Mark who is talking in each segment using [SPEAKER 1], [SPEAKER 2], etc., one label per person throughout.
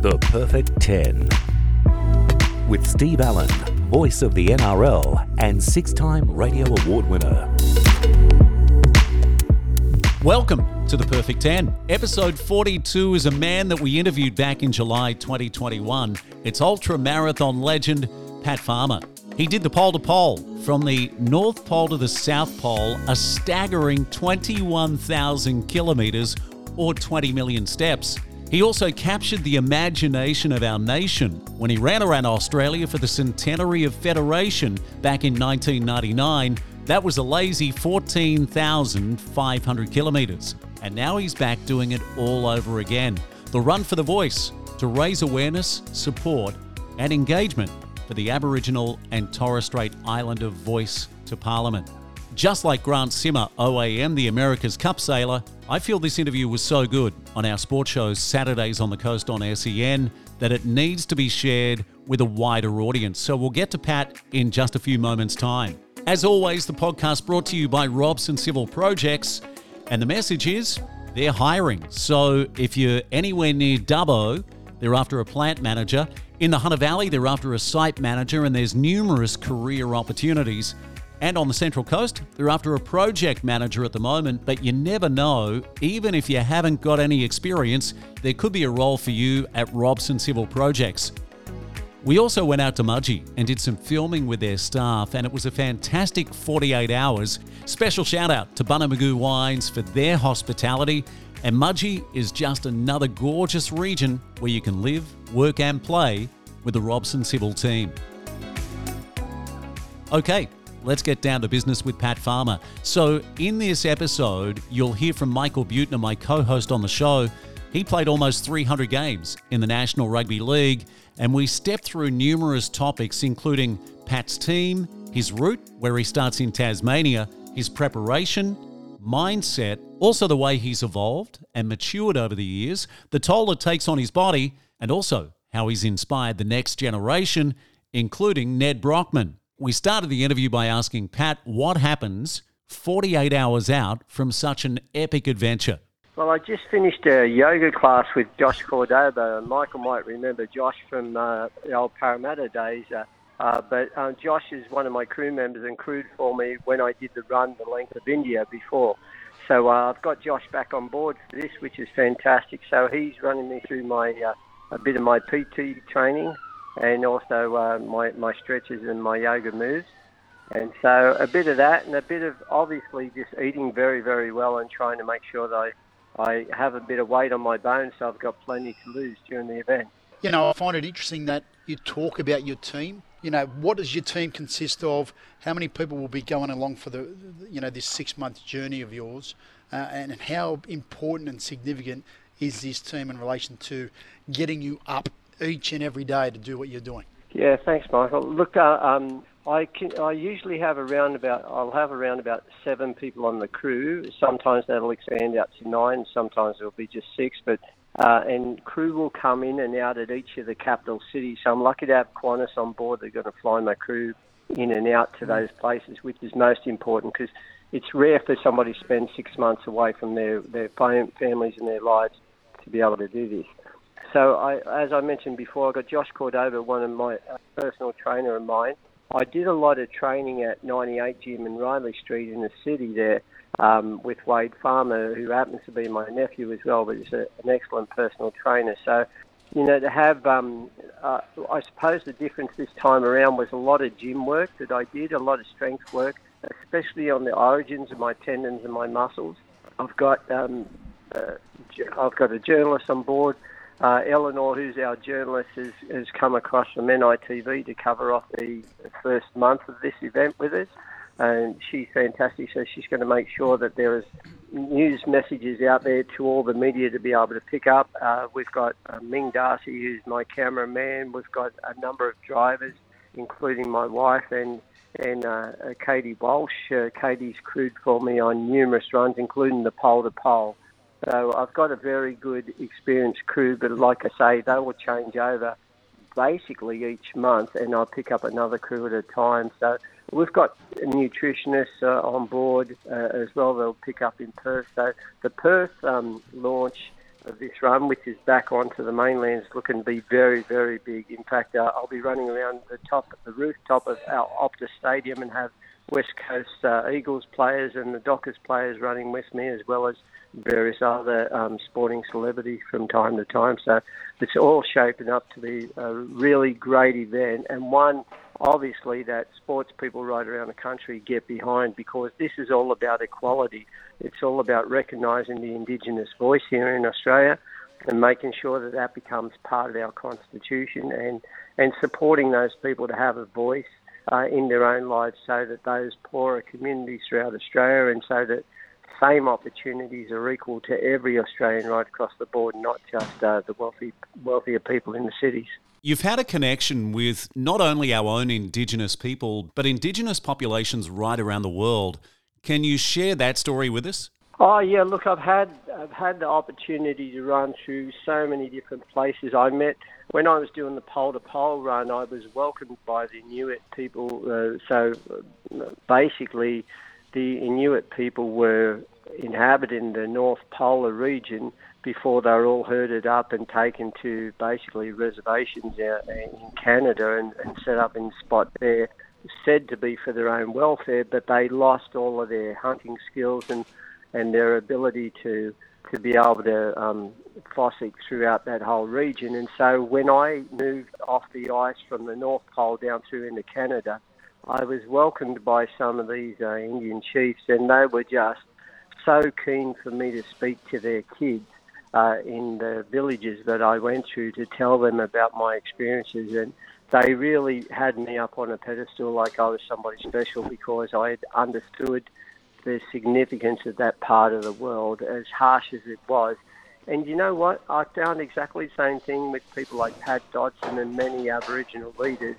[SPEAKER 1] The Perfect 10. With Steve Allen, voice of the NRL and six time radio award winner.
[SPEAKER 2] Welcome to the Perfect 10. Episode 42 is a man that we interviewed back in July 2021. It's ultra marathon legend Pat Farmer. He did the pole to pole from the North Pole to the South Pole, a staggering 21,000 kilometres or 20 million steps. He also captured the imagination of our nation when he ran around Australia for the centenary of Federation back in 1999. That was a lazy 14,500 kilometres. And now he's back doing it all over again. The Run for the Voice to raise awareness, support, and engagement for the Aboriginal and Torres Strait Islander voice to Parliament. Just like Grant Simmer, OAM, the America's Cup sailor, I feel this interview was so good on our sports shows Saturdays on the Coast on SEN that it needs to be shared with a wider audience. So we'll get to Pat in just a few moments' time. As always, the podcast brought to you by Robson Civil Projects, and the message is they're hiring. So if you're anywhere near Dubbo, they're after a plant manager. In the Hunter Valley, they're after a site manager, and there's numerous career opportunities. And on the Central Coast, they're after a project manager at the moment, but you never know. Even if you haven't got any experience, there could be a role for you at Robson Civil Projects. We also went out to Mudgee and did some filming with their staff, and it was a fantastic 48 hours. Special shout out to Bunnamagoo Wines for their hospitality. And Mudgee is just another gorgeous region where you can live, work, and play with the Robson Civil team. Okay, let's get down to business with Pat Farmer. So, in this episode, you'll hear from Michael Buettner, my co host on the show. He played almost 300 games in the National Rugby League, and we stepped through numerous topics, including Pat's team, his route, where he starts in Tasmania, his preparation, mindset, also the way he's evolved and matured over the years, the toll it takes on his body, and also how he's inspired the next generation, including Ned Brockman. We started the interview by asking Pat what happens 48 hours out from such an epic adventure.
[SPEAKER 3] Well, I just finished a yoga class with Josh Cordoba. Michael might remember Josh from uh, the old Parramatta days. Uh, uh, but uh, Josh is one of my crew members and crewed for me when I did the run the length of India before. So uh, I've got Josh back on board for this, which is fantastic. So he's running me through my uh, a bit of my PT training and also uh, my, my stretches and my yoga moves. And so a bit of that and a bit of obviously just eating very, very well and trying to make sure that I, I have a bit of weight on my bones so I've got plenty to lose during the event.
[SPEAKER 4] You know, I find it interesting that you talk about your team. You know, what does your team consist of? How many people will be going along for the, you know, this six month journey of yours? Uh, and how important and significant is this team in relation to getting you up each and every day to do what you're doing?
[SPEAKER 3] Yeah, thanks, Michael. Look, uh, um, I can, I usually have around about I'll have around about seven people on the crew. Sometimes that'll expand out to nine. Sometimes it'll be just six. But uh, and crew will come in and out at each of the capital cities. So I'm lucky to have Qantas on board. They're going to fly my crew in and out to those places, which is most important because it's rare for somebody to spend six months away from their their families and their lives to be able to do this. So, I, as I mentioned before, I got Josh Cordoba, one of my uh, personal trainer of mine. I did a lot of training at 98 Gym in Riley Street in the city there um, with Wade Farmer, who happens to be my nephew as well, but he's a, an excellent personal trainer. So, you know, to have, um, uh, I suppose the difference this time around was a lot of gym work that I did, a lot of strength work, especially on the origins of my tendons and my muscles. I've got um, uh, I've got a journalist on board uh, Eleanor, who's our journalist, has, has come across from NITV to cover off the first month of this event with us. And she's fantastic, so she's going to make sure that there is news messages out there to all the media to be able to pick up. Uh, we've got uh, Ming Darcy, who's my cameraman. We've got a number of drivers, including my wife and and uh, Katie Walsh. Uh, Katie's crewed for me on numerous runs, including the pole to pole. So I've got a very good experienced crew, but like I say, they will change over basically each month, and I'll pick up another crew at a time. So we've got nutritionists uh, on board uh, as well. They'll pick up in Perth. So the Perth um, launch of this run, which is back onto the mainland, is looking to be very, very big. In fact, uh, I'll be running around the top, the rooftop of our Optus Stadium, and have West Coast uh, Eagles players and the Dockers players running with me, as well as various other um, sporting celebrities from time to time. So it's all shaping up to be a really great event and one obviously that sports people right around the country get behind because this is all about equality. It's all about recognising the Indigenous voice here in Australia and making sure that that becomes part of our constitution and, and supporting those people to have a voice uh, in their own lives so that those poorer communities throughout Australia and so that same opportunities are equal to every Australian right across the board, not just uh, the wealthy, wealthier people in the cities.
[SPEAKER 2] You've had a connection with not only our own Indigenous people, but Indigenous populations right around the world. Can you share that story with us?
[SPEAKER 3] Oh yeah, look, I've had I've had the opportunity to run through so many different places. I met when I was doing the pole to pole run. I was welcomed by the Inuit people. Uh, so uh, basically, the Inuit people were inhabiting the North Polar region before they were all herded up and taken to basically reservations in Canada and, and set up in spot there, said to be for their own welfare, but they lost all of their hunting skills and, and their ability to to be able to um, fossick throughout that whole region. And so when I moved off the ice from the North Pole down through into Canada, I was welcomed by some of these uh, Indian chiefs, and they were just so keen for me to speak to their kids uh, in the villages that I went through to tell them about my experiences. And they really had me up on a pedestal like I was somebody special because I had understood the significance of that part of the world, as harsh as it was. And you know what? I found exactly the same thing with people like Pat Dodson and many Aboriginal leaders.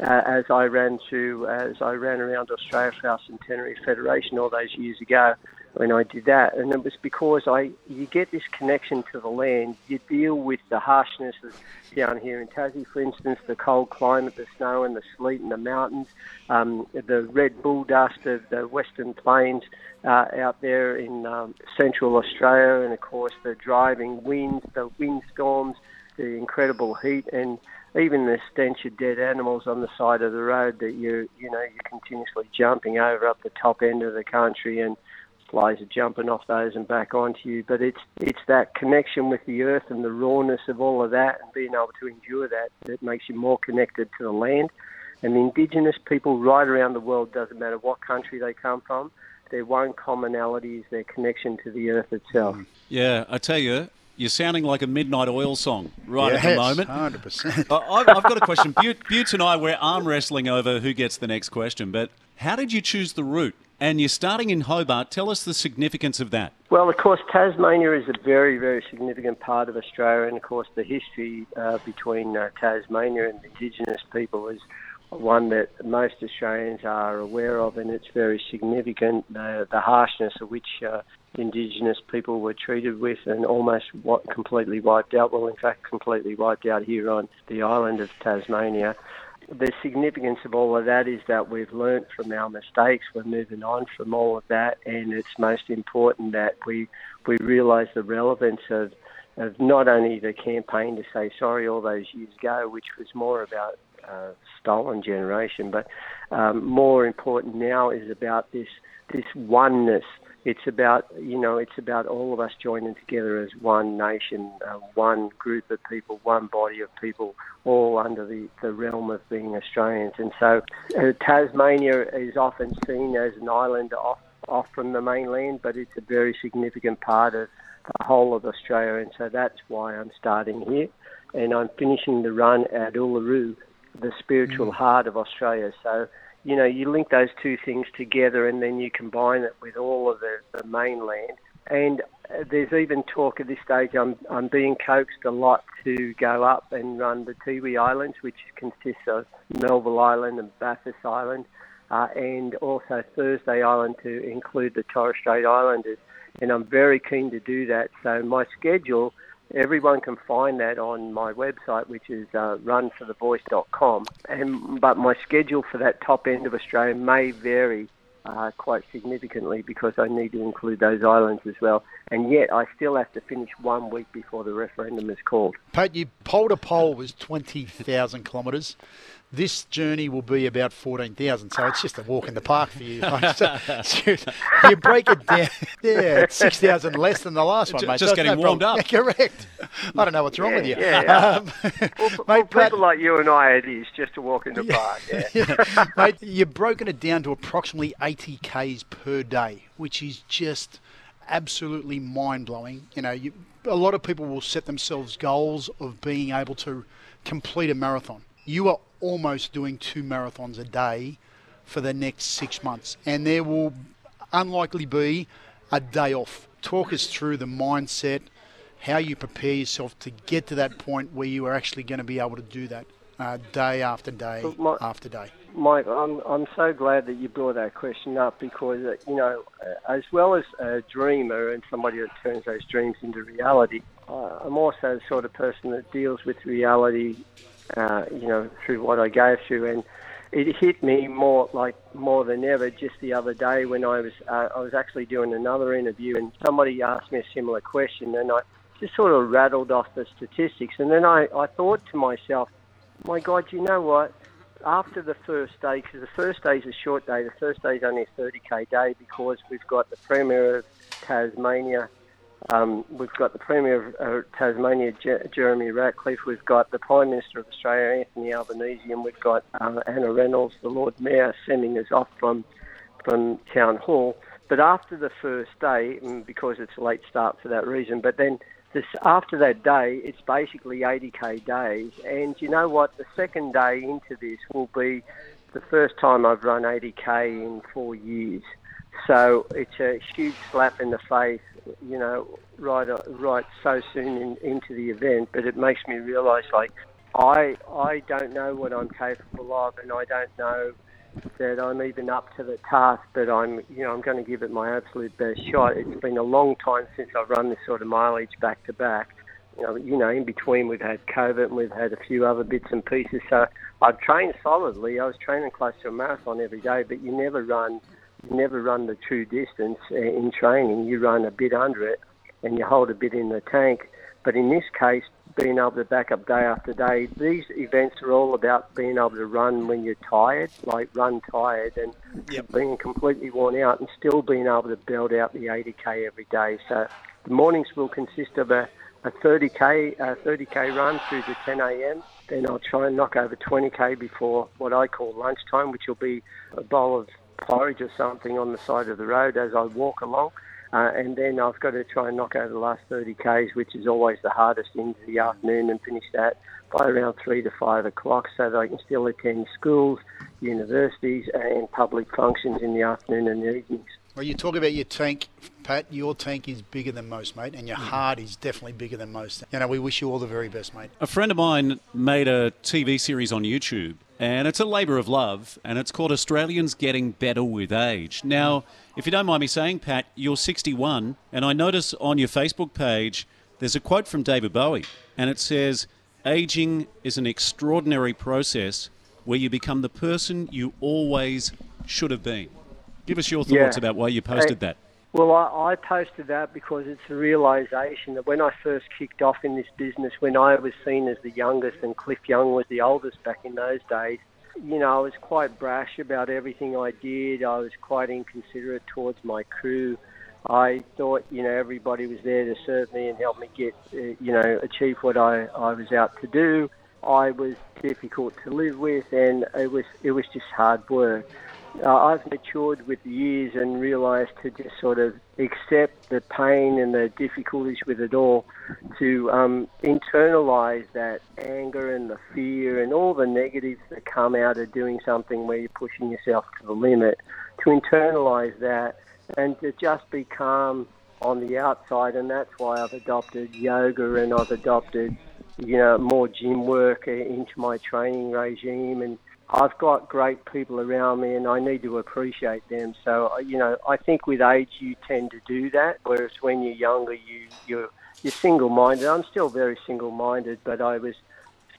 [SPEAKER 3] Uh, as I ran through, as I ran around Australia for our Centenary Federation all those years ago, when I did that, and it was because I you get this connection to the land. You deal with the harshness down here in Tassie, for instance, the cold climate, the snow and the sleet in the mountains, um, the red bull dust of the Western Plains uh, out there in um, central Australia, and of course the driving winds, the windstorms, the incredible heat, and even the stench of dead animals on the side of the road that you you know you're continuously jumping over up the top end of the country and flies are jumping off those and back onto you. But it's it's that connection with the earth and the rawness of all of that, and being able to endure that that makes you more connected to the land. And the indigenous people right around the world, doesn't matter what country they come from, their one commonality is their connection to the earth itself.
[SPEAKER 2] Yeah, I tell you, you're sounding like a midnight oil song right
[SPEAKER 4] yes,
[SPEAKER 2] at the moment.
[SPEAKER 4] Hundred percent.
[SPEAKER 2] I've got a question. Butts and I we're arm wrestling over who gets the next question. But how did you choose the route? And you're starting in Hobart. Tell us the significance of that.
[SPEAKER 3] Well, of course, Tasmania is a very, very significant part of Australia, and of course, the history uh, between uh, Tasmania and the Indigenous people is one that most Australians are aware of, and it's very significant. Uh, the harshness of which uh, Indigenous people were treated with, and almost completely wiped out. Well, in fact, completely wiped out here on the island of Tasmania the significance of all of that is that we've learnt from our mistakes. We're moving on from all of that, and it's most important that we we realise the relevance of of not only the campaign to say sorry all those years ago, which was more about uh, stolen generation, but um, more important now is about this this oneness it's about you know it's about all of us joining together as one nation, uh, one group of people, one body of people, all under the, the realm of being Australians. And so uh, Tasmania is often seen as an island off off from the mainland, but it's a very significant part of the whole of Australia, and so that's why I'm starting here, and I'm finishing the run at Uluru, the spiritual mm. heart of Australia. So you know, you link those two things together and then you combine it with all of the, the mainland. And uh, there's even talk at this stage, I'm, I'm being coaxed a lot to go up and run the Tiwi Islands, which consists of Melville Island and Bathurst Island, uh, and also Thursday Island to include the Torres Strait Islanders. And I'm very keen to do that. So my schedule Everyone can find that on my website, which is uh, runforthevoice.com. And but my schedule for that top end of Australia may vary uh, quite significantly because I need to include those islands as well. And yet I still have to finish one week before the referendum is called.
[SPEAKER 4] Pat, you pole to pole was 20,000 kilometres. This journey will be about 14,000, so it's just a walk in the park for you. so, so you break it down. Yeah, 6,000 less than the last one, mate.
[SPEAKER 2] Just so getting
[SPEAKER 4] no
[SPEAKER 2] warmed
[SPEAKER 4] problem.
[SPEAKER 2] up.
[SPEAKER 4] Yeah, correct. I don't know what's wrong
[SPEAKER 3] Yeah,
[SPEAKER 4] with you.
[SPEAKER 3] yeah, yeah.
[SPEAKER 4] Um,
[SPEAKER 3] Well, for,
[SPEAKER 4] mate,
[SPEAKER 3] for
[SPEAKER 4] Pat,
[SPEAKER 3] people like you and I, it is just a walk in the park. Yeah.
[SPEAKER 4] yeah. Mate, you've broken it down to approximately 80 Ks per day, which is just absolutely mind blowing. You know, you, a lot of people will set themselves goals of being able to complete a marathon. You are almost doing two marathons a day for the next six months, and there will unlikely be a day off. Talk us through the mindset, how you prepare yourself to get to that point where you are actually going to be able to do that uh, day after day
[SPEAKER 3] my-
[SPEAKER 4] after day.
[SPEAKER 3] Mike, I'm I'm so glad that you brought that question up because uh, you know, uh, as well as a dreamer and somebody that turns those dreams into reality, uh, I'm also the sort of person that deals with reality, uh, you know, through what I go through, and it hit me more like more than ever just the other day when I was uh, I was actually doing another interview and somebody asked me a similar question and I just sort of rattled off the statistics and then I, I thought to myself, my God, you know what? after the first day, because the first day is a short day, the first day is only a 30k day because we've got the Premier of Tasmania, um, we've got the Premier of uh, Tasmania, Je- Jeremy Rockliff, we've got the Prime Minister of Australia, Anthony Albanese, and we've got uh, Anna Reynolds, the Lord Mayor, sending us off from, from Town Hall. But after the first day, mm, because it's a late start for that reason, but then this, after that day, it's basically 80k days. And you know what? The second day into this will be the first time I've run 80k in four years. So it's a huge slap in the face, you know, right, uh, right so soon in, into the event. But it makes me realise, like, I, I don't know what I'm capable of, and I don't know that I'm even up to the task, but I'm, you know, I'm going to give it my absolute best shot. It's been a long time since I've run this sort of mileage back to back. You know, you know, in between we've had COVID and we've had a few other bits and pieces. So I've trained solidly. I was training close to a marathon every day, but you never run, you never run the true distance uh, in training. You run a bit under it, and you hold a bit in the tank. But in this case, being able to back up day after day, these events are all about being able to run when you're tired, like run tired, and being completely worn out, and still being able to build out the 80k every day. So the mornings will consist of a, a 30k, a 30k run through to 10 a.m. Then I'll try and knock over 20k before what I call lunchtime, which will be a bowl of porridge or something on the side of the road as I walk along. Uh, and then I've got to try and knock over the last 30 Ks, which is always the hardest into the afternoon, and finish that by around 3 to 5 o'clock so that I can still attend schools, universities, and public functions in the afternoon and the evenings.
[SPEAKER 4] Well, you talk about your tank, Pat. Your tank is bigger than most, mate, and your
[SPEAKER 2] Mm.
[SPEAKER 4] heart is definitely bigger than most. You know, we wish you all the very best, mate.
[SPEAKER 2] A friend of mine made a TV series on YouTube, and it's a labour of love, and it's called Australians Getting Better with Age. Now, if you don't mind me saying, Pat, you're 61, and I notice on your Facebook page there's a quote from David Bowie, and it says, Aging is an extraordinary process where you become the person you always should have been. Give us your thoughts
[SPEAKER 3] Yeah.
[SPEAKER 2] about why you posted that.
[SPEAKER 3] Well, I, I posted that because it's a realization that when I first kicked off in this business, when I was seen as the youngest and Cliff Young was the oldest back in those days, you know, I was quite brash about everything I did. I was quite inconsiderate towards my crew. I thought, you know, everybody was there to serve me and help me get, uh, you know, achieve what I, I was out to do. I was difficult to live with, and it was it was just hard work. Uh, I've matured with the years and realised to just sort of accept the pain and the difficulties with it all, to um, internalise that anger and the fear and all the negatives that come out of doing something where you're pushing yourself to the limit, to internalise that and to just be calm on the outside. And that's why I've adopted yoga and I've adopted, you know, more gym work into my training regime and I've got great people around me, and I need to appreciate them. So, you know, I think with age you tend to do that, whereas when you're younger, you you're you're single-minded. I'm still very single-minded, but I was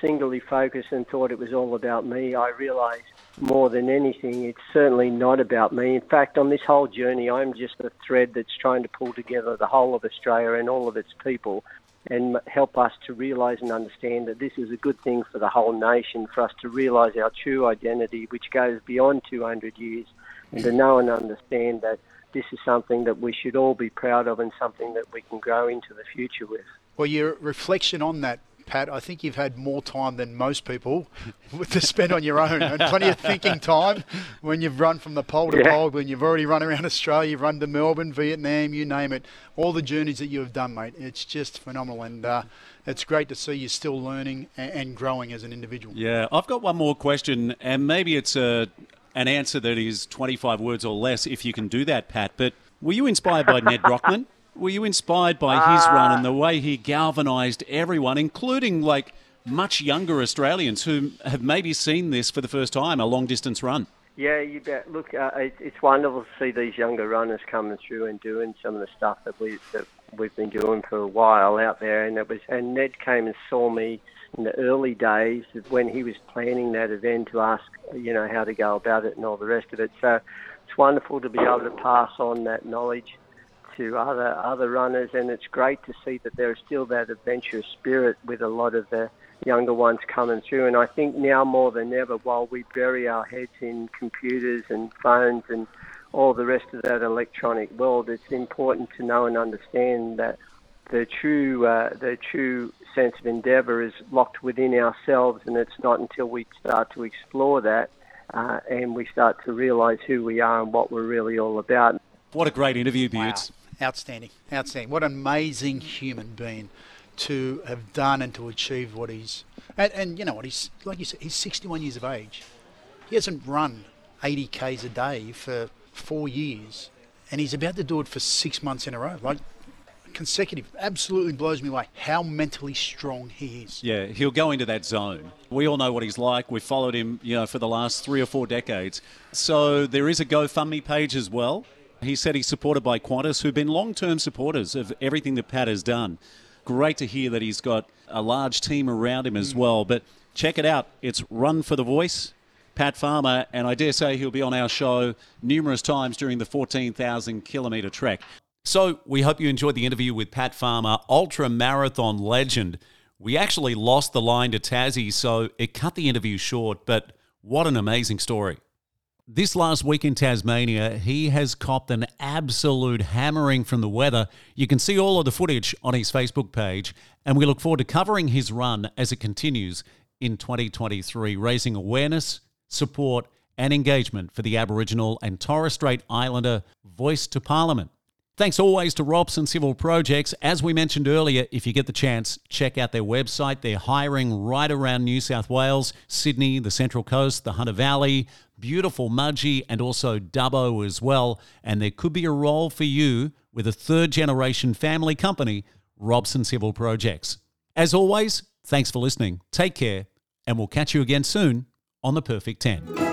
[SPEAKER 3] singly focused and thought it was all about me, I realised more than anything, it's certainly not about me. In fact, on this whole journey, I'm just a thread that's trying to pull together the whole of Australia and all of its people and help us to realise and understand that this is a good thing for the whole nation, for us to realise our true identity, which goes beyond 200 years, and to know and understand that this is something that we should all be proud of and something that we can grow into the future with.
[SPEAKER 4] Well, your reflection on that Pat, I think you've had more time than most people to spend on your own and plenty of thinking time when you've run from the pole to yeah. pole, when you've already run around Australia, you've run to Melbourne, Vietnam, you name it. All the journeys that you have done, mate, it's just phenomenal. And uh, it's great to see you still learning and growing as an individual.
[SPEAKER 2] Yeah, I've got one more question, and maybe it's a, an answer that is 25 words or less if you can do that, Pat. But were you inspired by Ned Brockman? Were you inspired by his uh, run and the way he galvanised everyone, including like much younger Australians who have maybe seen this for the first time, a long distance run?
[SPEAKER 3] Yeah, you bet. Look, uh, it, it's wonderful to see these younger runners coming through and doing some of the stuff that we that we've been doing for a while out there. And it was, and Ned came and saw me in the early days when he was planning that event to ask, you know, how to go about it and all the rest of it. So it's wonderful to be able to pass on that knowledge to other other runners, and it's great to see that there is still that adventurous spirit with a lot of the younger ones coming through. And I think now more than ever, while we bury our heads in computers and phones and all the rest of that electronic world, it's important to know and understand that the true uh, the true sense of endeavour is locked within ourselves, and it's not until we start to explore that uh, and we start to realise who we are and what we're really all about.
[SPEAKER 2] What a great interview, Beauts.
[SPEAKER 4] Wow. Outstanding, outstanding. What an amazing human being to have done and to achieve what he's. And, and you know what? He's like you said, he's 61 years of age. He hasn't run 80 k's a day for four years, and he's about to do it for six months in a row. Like consecutive. Absolutely blows me away how mentally strong he is.
[SPEAKER 2] Yeah, he'll go into that zone. We all know what he's like. We've followed him, you know, for the last three or four decades. So there is a GoFundMe page as well. He said he's supported by Qantas, who've been long term supporters of everything that Pat has done. Great to hear that he's got a large team around him as mm. well. But check it out. It's Run for the Voice, Pat Farmer, and I dare say he'll be on our show numerous times during the 14,000 kilometre trek. So we hope you enjoyed the interview with Pat Farmer, ultra marathon legend. We actually lost the line to Tassie, so it cut the interview short, but what an amazing story. This last week in Tasmania, he has copped an absolute hammering from the weather. You can see all of the footage on his Facebook page, and we look forward to covering his run as it continues in 2023, raising awareness, support, and engagement for the Aboriginal and Torres Strait Islander voice to Parliament. Thanks always to Robson Civil Projects. As we mentioned earlier, if you get the chance, check out their website. They're hiring right around New South Wales, Sydney, the Central Coast, the Hunter Valley, beautiful Mudgee, and also Dubbo as well. And there could be a role for you with a third generation family company, Robson Civil Projects. As always, thanks for listening. Take care, and we'll catch you again soon on The Perfect 10.